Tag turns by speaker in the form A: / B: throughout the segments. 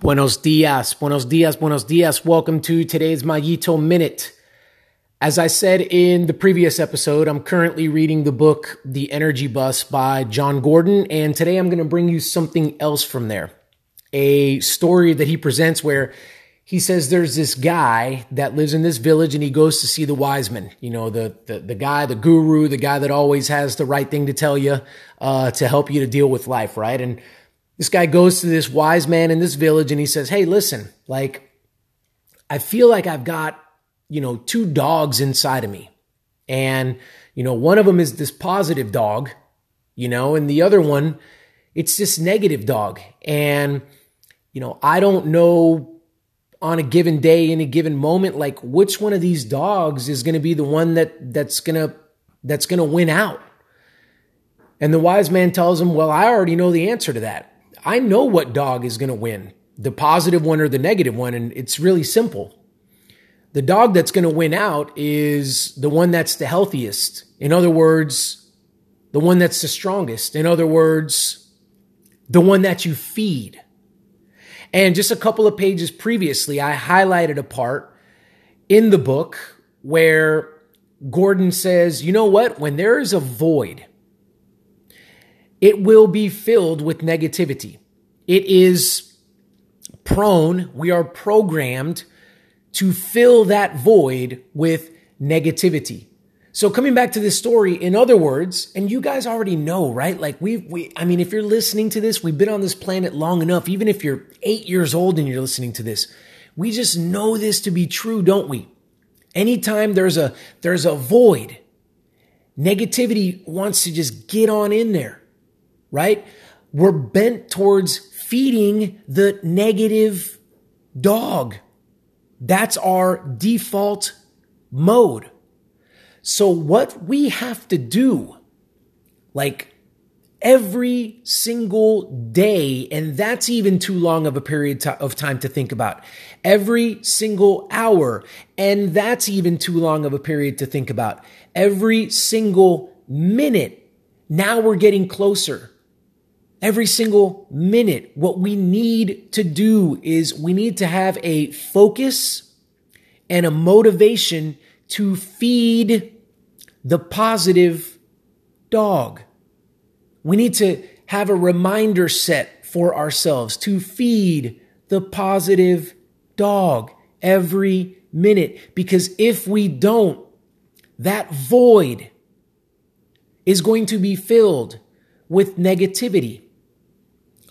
A: Buenos dias, buenos dias, buenos dias. Welcome to today's Mayito Minute. As I said in the previous episode, I'm currently reading the book The Energy Bus by Jon Gordon, and today I'm going to bring you something else from there. A story that he presents where he says there's this guy that lives in this village and he goes to see the wise men. You know, the the, the guy, the guru, the guy that always has the right thing to tell you uh, to help you to deal with life, right? And this guy goes to this wise man in this village and he says, Hey, listen, like, I feel like I've got, you know, two dogs inside of me. And, you know, one of them is this positive dog, you know, and the other one, it's this negative dog. And, you know, I don't know on a given day, in a given moment, like which one of these dogs is going to be the one that that's going to that's going to win out. And the wise man tells him, "Well, I already know the answer to that. I know what dog is going to win, the positive one or the negative one, and it's really simple. The dog that's going to win out is the one that's the healthiest. In other words, the one that's the strongest. In other words, the one that you feed. And just a couple of pages previously, I highlighted a part in the book where Gordon says, you know what? When there is a void, it will be filled with negativity. It is prone, we are programmed to fill that void with negativity. So coming back to this story, in other words, and you guys already know, right? Like we we I mean, if you're listening to this, we've been on this planet long enough, even if you're eight years old and you're listening to this, we just know this to be true, don't we? Anytime there's a there's a void, negativity wants to just get on in there right? We're bent towards feeding the negative dog. That's our default mode. So what we have to do, like every single day, and that's even too long of a period of time to think about. Every single hour, and that's even too long of a period to think about. Every single minute. Now we're getting closer every single minute. What we need to do is we need to have a focus and a motivation to feed the positive dog. We need to have a reminder set for ourselves to feed the positive dog every minute. Because if we don't, that void is going to be filled with negativity.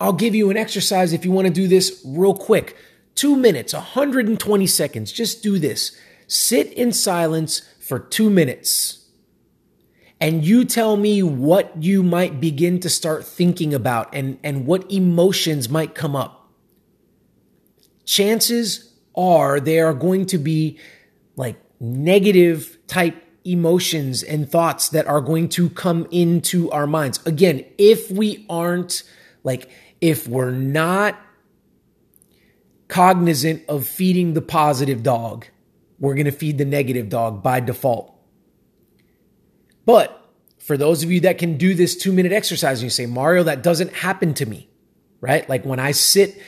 A: I'll give you an exercise if you want to do this real quick. Two minutes, 120 seconds. Just do this. Sit in silence for two minutes. And you tell me what you might begin to start thinking about and, and what emotions might come up. Chances are they are going to be like negative type emotions and thoughts that are going to come into our minds. Again, if we aren't like if we're not cognizant of feeding the positive dog, we're going to feed the negative dog by default. But for those of you that can do this two minute exercise and you say, Mario, that doesn't happen to me, right? Like when I sit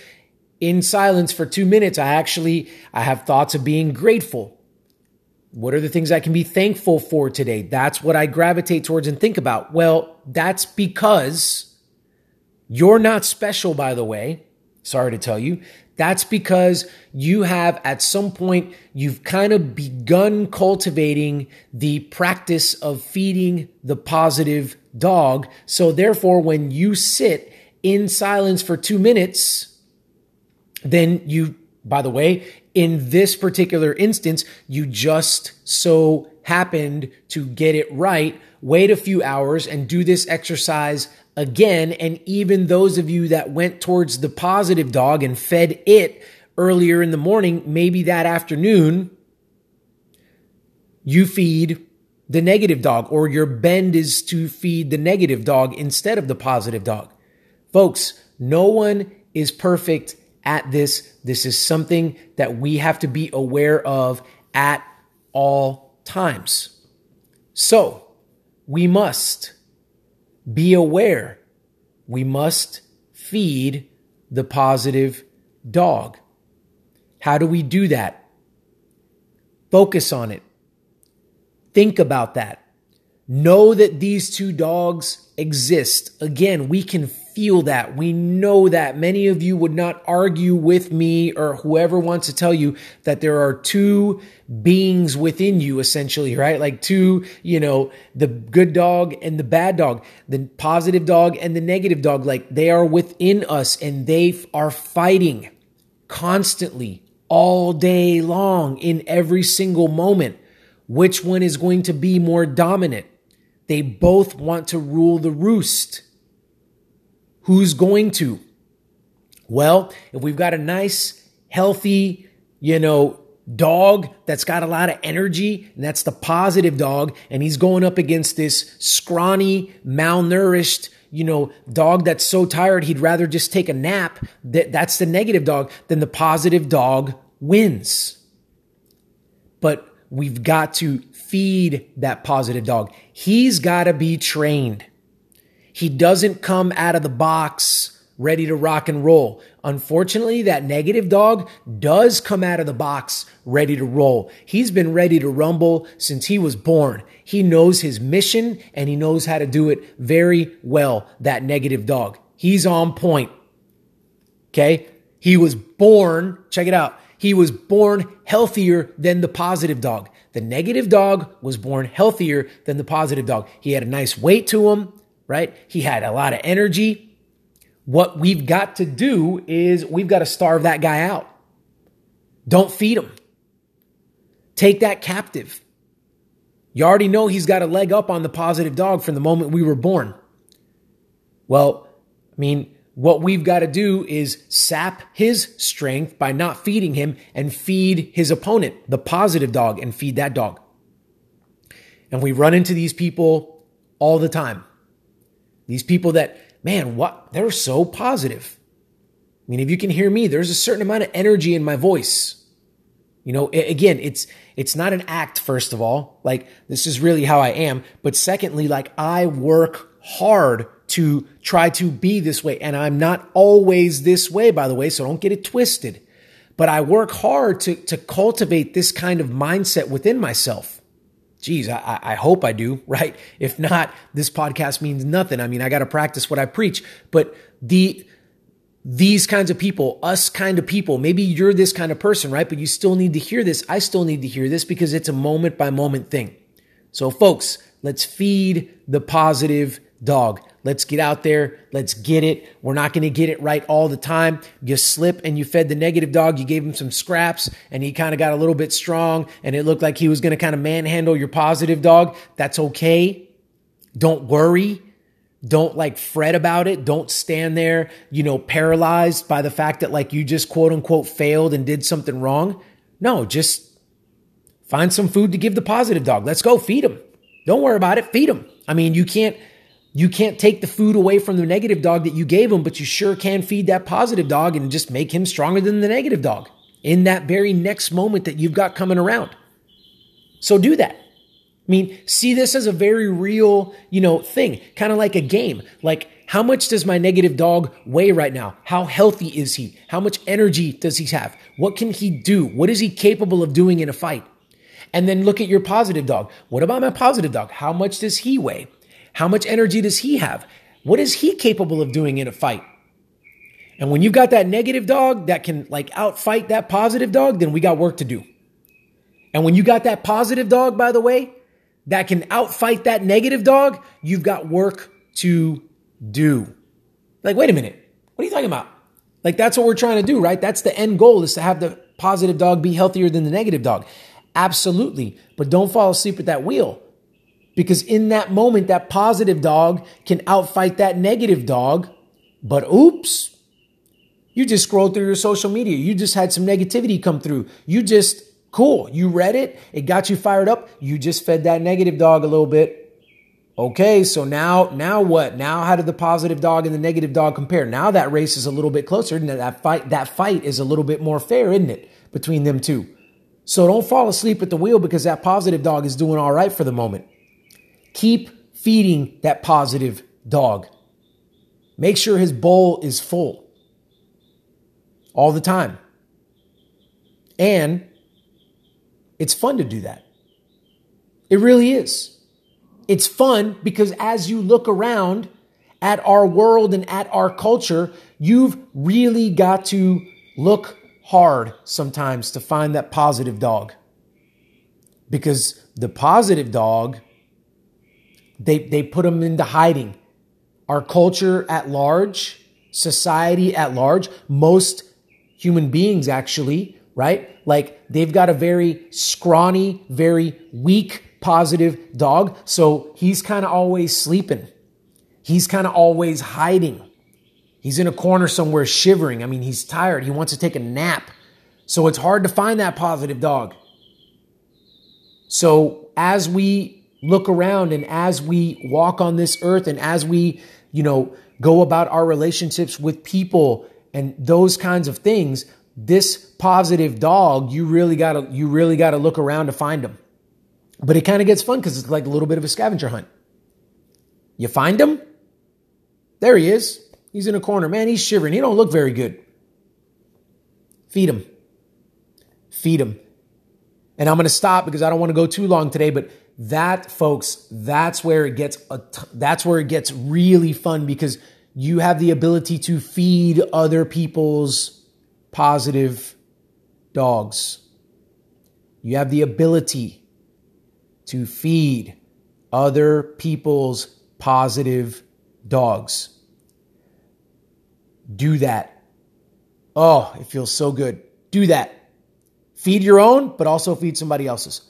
A: in silence for two minutes, I actually, I have thoughts of being grateful. What are the things I can be thankful for today? That's what I gravitate towards and think about. Well, that's because you're not special, by the way. Sorry to tell you. That's because you have at some point, you've kind of begun cultivating the practice of feeding the positive dog. So therefore, when you sit in silence for two minutes, then you, by the way, in this particular instance, you just so happened to get it right. Wait a few hours and do this exercise again. And even those of you that went towards the positive dog and fed it earlier in the morning, maybe that afternoon, you feed the negative dog, or your bend is to feed the negative dog instead of the positive dog. Folks, no one is perfect at this. This is something that we have to be aware of at all times. So, we must be aware. We must feed the positive dog. How do we do that? Focus on it. Think about that. Know that these two dogs exist. Again, we can feel that. We know that. Many of you would not argue with me or whoever wants to tell you that there are two beings within you, essentially, right? Like two, you know, the good dog and the bad dog, the positive dog and the negative dog. Like they are within us and they are fighting constantly all day long in every single moment. Which one is going to be more dominant? They both want to rule the roost. Who's going to? Well, if we've got a nice, healthy, you know, dog that's got a lot of energy, and that's the positive dog, and he's going up against this scrawny, malnourished, you know, dog that's so tired he'd rather just take a nap, that, that's the negative dog, then the positive dog wins. But we've got to feed that positive dog. He's got to be trained. He doesn't come out of the box ready to rock and roll. Unfortunately, that negative dog does come out of the box ready to roll. He's been ready to rumble since he was born. He knows his mission and he knows how to do it very well, that negative dog. He's on point. Okay. He was born, check it out. He was born healthier than the positive dog. The negative dog was born healthier than the positive dog. He had a nice weight to him, right? He had a lot of energy. What we've got to do is we've got to starve that guy out. Don't feed him. Take that captive. You already know he's got a leg up on the positive dog from the moment we were born. Well, I mean, what we've got to do is sap his strength by not feeding him and feed his opponent, the positive dog, and feed that dog. And we run into these people all the time. These people that, man, what? They're so positive. I mean, if you can hear me, there's a certain amount of energy in my voice. You know, again, it's it's not an act first of all. Like this is really how I am, but secondly, like I work hard to try to be this way. And I'm not always this way, by the way, so don't get it twisted. But I work hard to, to cultivate this kind of mindset within myself. Geez, I, I hope I do, right? If not, this podcast means nothing. I mean, I got to practice what I preach. But the, these kinds of people, us kind of people, maybe you're this kind of person, right? But you still need to hear this. I still need to hear this because it's a moment by moment thing. So, folks, let's feed the positive dog. Let's get out there. Let's get it. We're not going to get it right all the time. You slip and you fed the negative dog. You gave him some scraps and he kind of got a little bit strong and it looked like he was going to kind of manhandle your positive dog. That's okay. Don't worry. Don't like fret about it. Don't stand there, you know, paralyzed by the fact that like you just quote unquote failed and did something wrong. No, just find some food to give the positive dog. Let's go feed him. Don't worry about it. Feed him. I mean, you can't you can't take the food away from the negative dog that you gave him, but you sure can feed that positive dog and just make him stronger than the negative dog in that very next moment that you've got coming around. So do that. I mean, see this as a very real, you know, thing, kind of like a game. Like, how much does my negative dog weigh right now? How healthy is he? How much energy does he have? What can he do? What is he capable of doing in a fight? And then look at your positive dog. What about my positive dog? How much does he weigh? How much energy does he have? What is he capable of doing in a fight? And when you've got that negative dog that can like outfight that positive dog, then we got work to do. And when you got that positive dog, by the way, that can outfight that negative dog, you've got work to do. Like, wait a minute. What are you talking about? Like, that's what we're trying to do, right? That's the end goal is to have the positive dog be healthier than the negative dog. Absolutely. But don't fall asleep at that wheel. Because in that moment, that positive dog can outfight that negative dog. But oops, you just scrolled through your social media. You just had some negativity come through. You just, cool, you read it. It got you fired up. You just fed that negative dog a little bit. Okay, so now, now what? Now how did the positive dog and the negative dog compare? Now that race is a little bit closer. And that fight, that fight is a little bit more fair, isn't it? Between them two. So don't fall asleep at the wheel because that positive dog is doing all right for the moment. Keep feeding that positive dog. Make sure his bowl is full. all the time. And it's fun to do that. It really is. It's fun because as you look around at our world and at our culture, you've really got to look hard sometimes to find that positive dog. Because the positive dog, they, they put them into hiding. Our culture at large, society at large, most human beings actually, right? Like they've got a very scrawny, very weak positive dog. So he's kind of always sleeping. He's kind of always hiding. He's in a corner somewhere shivering. I mean, he's tired. He wants to take a nap. So it's hard to find that positive dog. So as we look around and as we walk on this earth and as we, you know, go about our relationships with people and those kinds of things, this positive dog, you really got to you really got to look around to find him. But it kind of gets fun cuz it's like a little bit of a scavenger hunt. You find him? There he is. He's in a corner. Man, he's shivering. He don't look very good. Feed him. Feed him. And I'm going to stop because I don't want to go too long today, but that folks, that's where it gets that's where it gets really fun because you have the ability to feed other people's positive dogs. You have the ability to feed other people's positive dogs. Do that. Oh, it feels so good. Do that. Feed your own, but also feed somebody else's.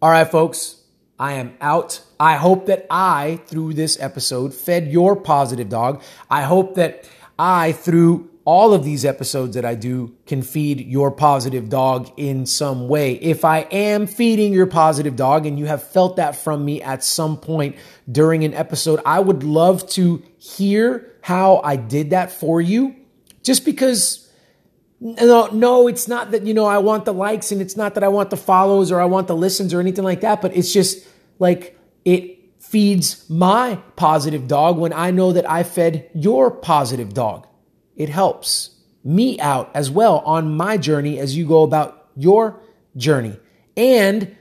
A: All right, folks, I am out. I hope that I, through this episode, fed your positive dog. I hope that I, through all of these episodes that I do, can feed your positive dog in some way. If I am feeding your positive dog and you have felt that from me at some point during an episode, I would love to hear how I did that for you. Just because, no, no, it's not that, you know, I want the likes and it's not that I want the follows or I want the listens or anything like that, but it's just like it feeds my positive dog when I know that I fed your positive dog. It helps me out as well on my journey as you go about your journey. And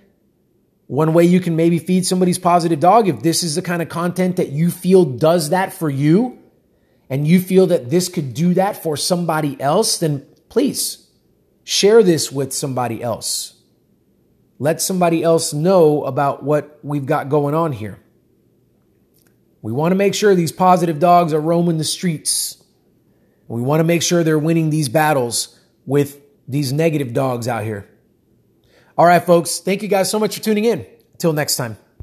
A: one way you can maybe feed somebody's positive dog, if this is the kind of content that you feel does that for you, and you feel that this could do that for somebody else, then please share this with somebody else. Let somebody else know about what we've got going on here. We want to make sure these positive dogs are roaming the streets. We want to make sure they're winning these battles with these negative dogs out here. All right, folks. Thank you guys so much for tuning in. Until next time.